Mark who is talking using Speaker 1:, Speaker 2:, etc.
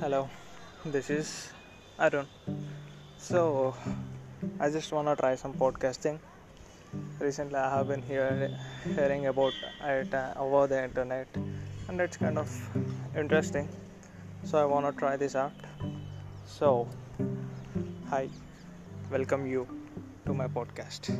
Speaker 1: Hello, this is Arun. So, I just wanna try some podcasting. Recently, I have been hear, hearing about it uh, over the internet, and it's kind of interesting. So, I wanna try this out. So, hi, welcome you to my podcast.